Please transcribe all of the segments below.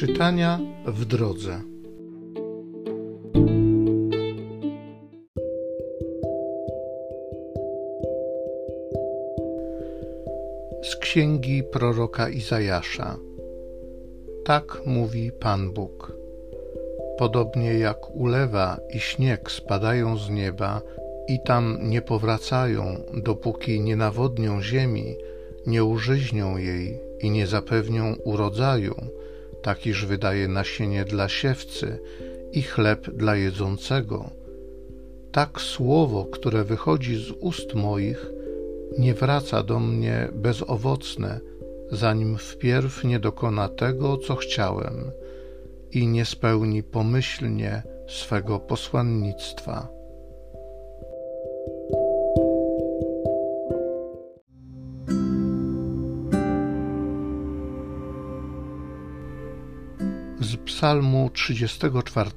Czytania w drodze. Z księgi proroka Izajasza. Tak mówi Pan Bóg. Podobnie jak ulewa i śnieg spadają z nieba i tam nie powracają, dopóki nie nawodnią ziemi, nie użyźnią jej i nie zapewnią urodzaju, tak iż wydaje nasienie dla siewcy i chleb dla jedzącego. Tak słowo, które wychodzi z ust moich, nie wraca do mnie bezowocne, zanim wpierw nie dokona tego, co chciałem i nie spełni pomyślnie swego posłannictwa. Z Psalmu 34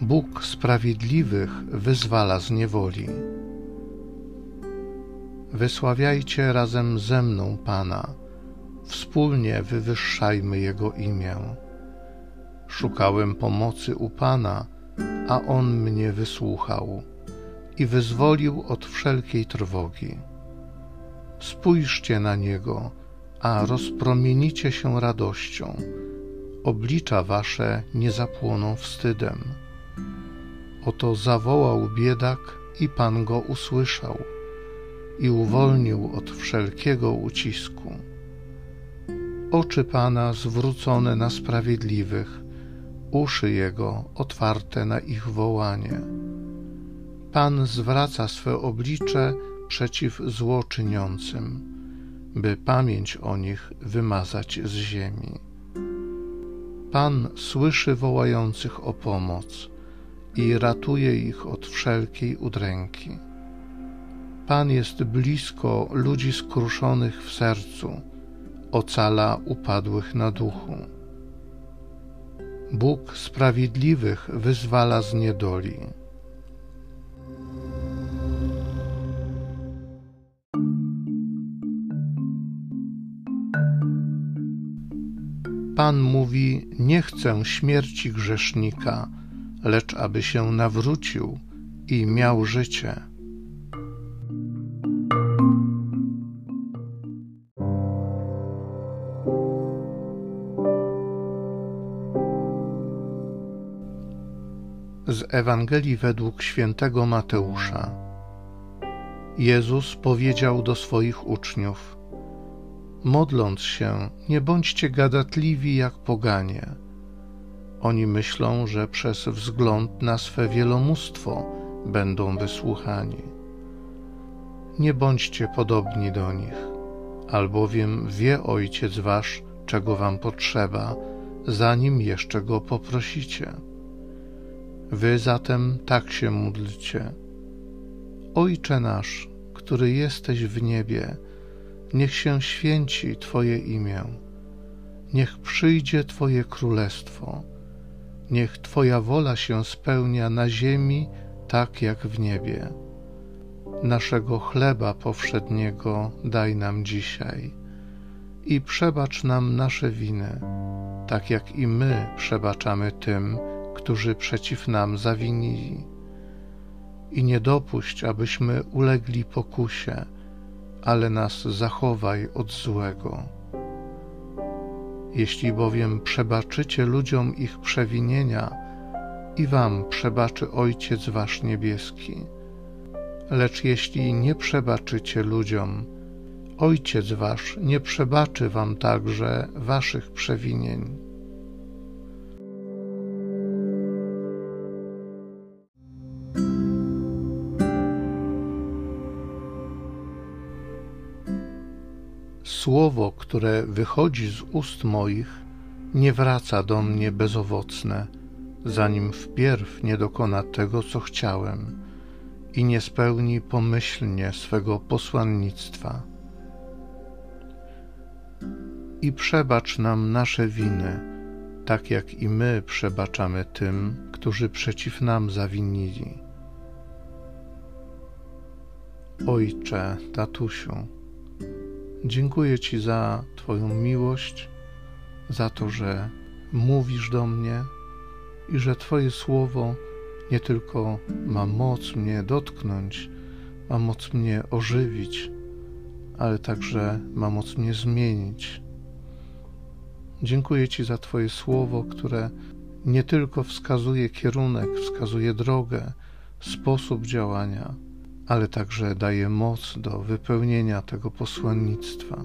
Bóg sprawiedliwych wyzwala z niewoli. Wysławiajcie razem ze mną Pana, wspólnie wywyższajmy Jego imię. Szukałem pomocy u Pana, a On mnie wysłuchał i wyzwolił od wszelkiej trwogi. Spójrzcie na Niego, a rozpromienicie się radością. Oblicza wasze nie zapłoną wstydem. Oto zawołał biedak i Pan go usłyszał i uwolnił od wszelkiego ucisku. Oczy Pana zwrócone na sprawiedliwych, uszy Jego otwarte na ich wołanie. Pan zwraca swe oblicze przeciw złoczyniącym by pamięć o nich wymazać z ziemi. Pan słyszy wołających o pomoc i ratuje ich od wszelkiej udręki. Pan jest blisko ludzi skruszonych w sercu, ocala upadłych na duchu. Bóg sprawiedliwych wyzwala z niedoli Pan mówi: Nie chcę śmierci grzesznika, lecz aby się nawrócił i miał życie. Z Ewangelii według świętego Mateusza. Jezus powiedział do swoich uczniów: Modląc się, nie bądźcie gadatliwi jak poganie. Oni myślą, że przez wzgląd na swe wielomóstwo będą wysłuchani. Nie bądźcie podobni do nich, albowiem wie Ojciec Wasz, czego Wam potrzeba, zanim jeszcze Go poprosicie. Wy zatem tak się módlcie. Ojcze nasz, który jesteś w niebie, Niech się święci Twoje imię, niech przyjdzie Twoje królestwo, niech Twoja wola się spełnia na ziemi, tak jak w niebie. Naszego chleba powszedniego daj nam dzisiaj i przebacz nam nasze winy, tak jak i my przebaczamy tym, którzy przeciw nam zawinili. I nie dopuść, abyśmy ulegli pokusie, ale nas zachowaj od złego. Jeśli bowiem przebaczycie ludziom ich przewinienia, i wam przebaczy Ojciec Wasz Niebieski. Lecz jeśli nie przebaczycie ludziom, Ojciec Wasz nie przebaczy wam także Waszych przewinień. Słowo, które wychodzi z ust moich, nie wraca do mnie bezowocne, zanim wpierw nie dokona tego, co chciałem i nie spełni pomyślnie swego posłannictwa. I przebacz nam nasze winy, tak jak i my przebaczamy tym, którzy przeciw nam zawinili. Ojcze, tatusiu, Dziękuję Ci za Twoją miłość, za to, że mówisz do mnie i że Twoje słowo nie tylko ma moc mnie dotknąć, ma moc mnie ożywić, ale także ma moc mnie zmienić. Dziękuję Ci za Twoje słowo, które nie tylko wskazuje kierunek, wskazuje drogę, sposób działania, ale także daje moc do wypełnienia tego posłannictwa.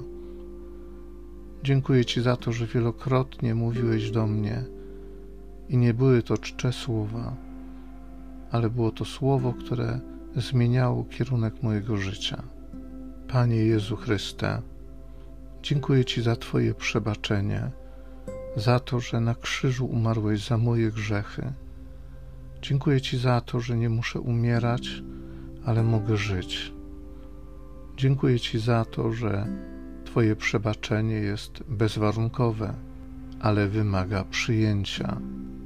Dziękuję Ci za to, że wielokrotnie mówiłeś do mnie i nie były to czcze słowa, ale było to słowo, które zmieniało kierunek mojego życia. Panie Jezu Chryste, dziękuję Ci za Twoje przebaczenie, za to, że na krzyżu umarłeś za moje grzechy. Dziękuję Ci za to, że nie muszę umierać, ale mogę żyć. Dziękuję Ci za to, że Twoje przebaczenie jest bezwarunkowe, ale wymaga przyjęcia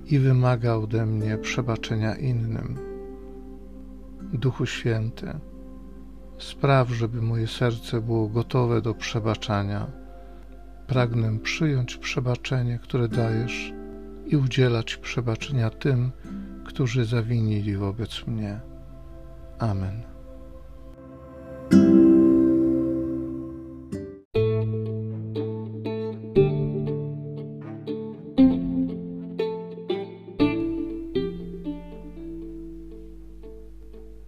i wymaga ode mnie przebaczenia innym. Duchu Święty, spraw, żeby moje serce było gotowe do przebaczania. Pragnę przyjąć przebaczenie, które dajesz i udzielać przebaczenia tym, którzy zawinili wobec mnie. Amen.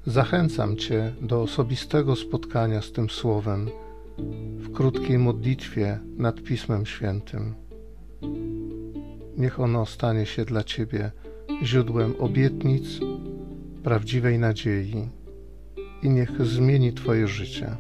Zachęcam Cię do osobistego spotkania z tym Słowem w krótkiej modlitwie nad Pismem Świętym. Niech ono stanie się dla Ciebie źródłem obietnic, prawdziwej nadziei i niech zmieni Twoje życie.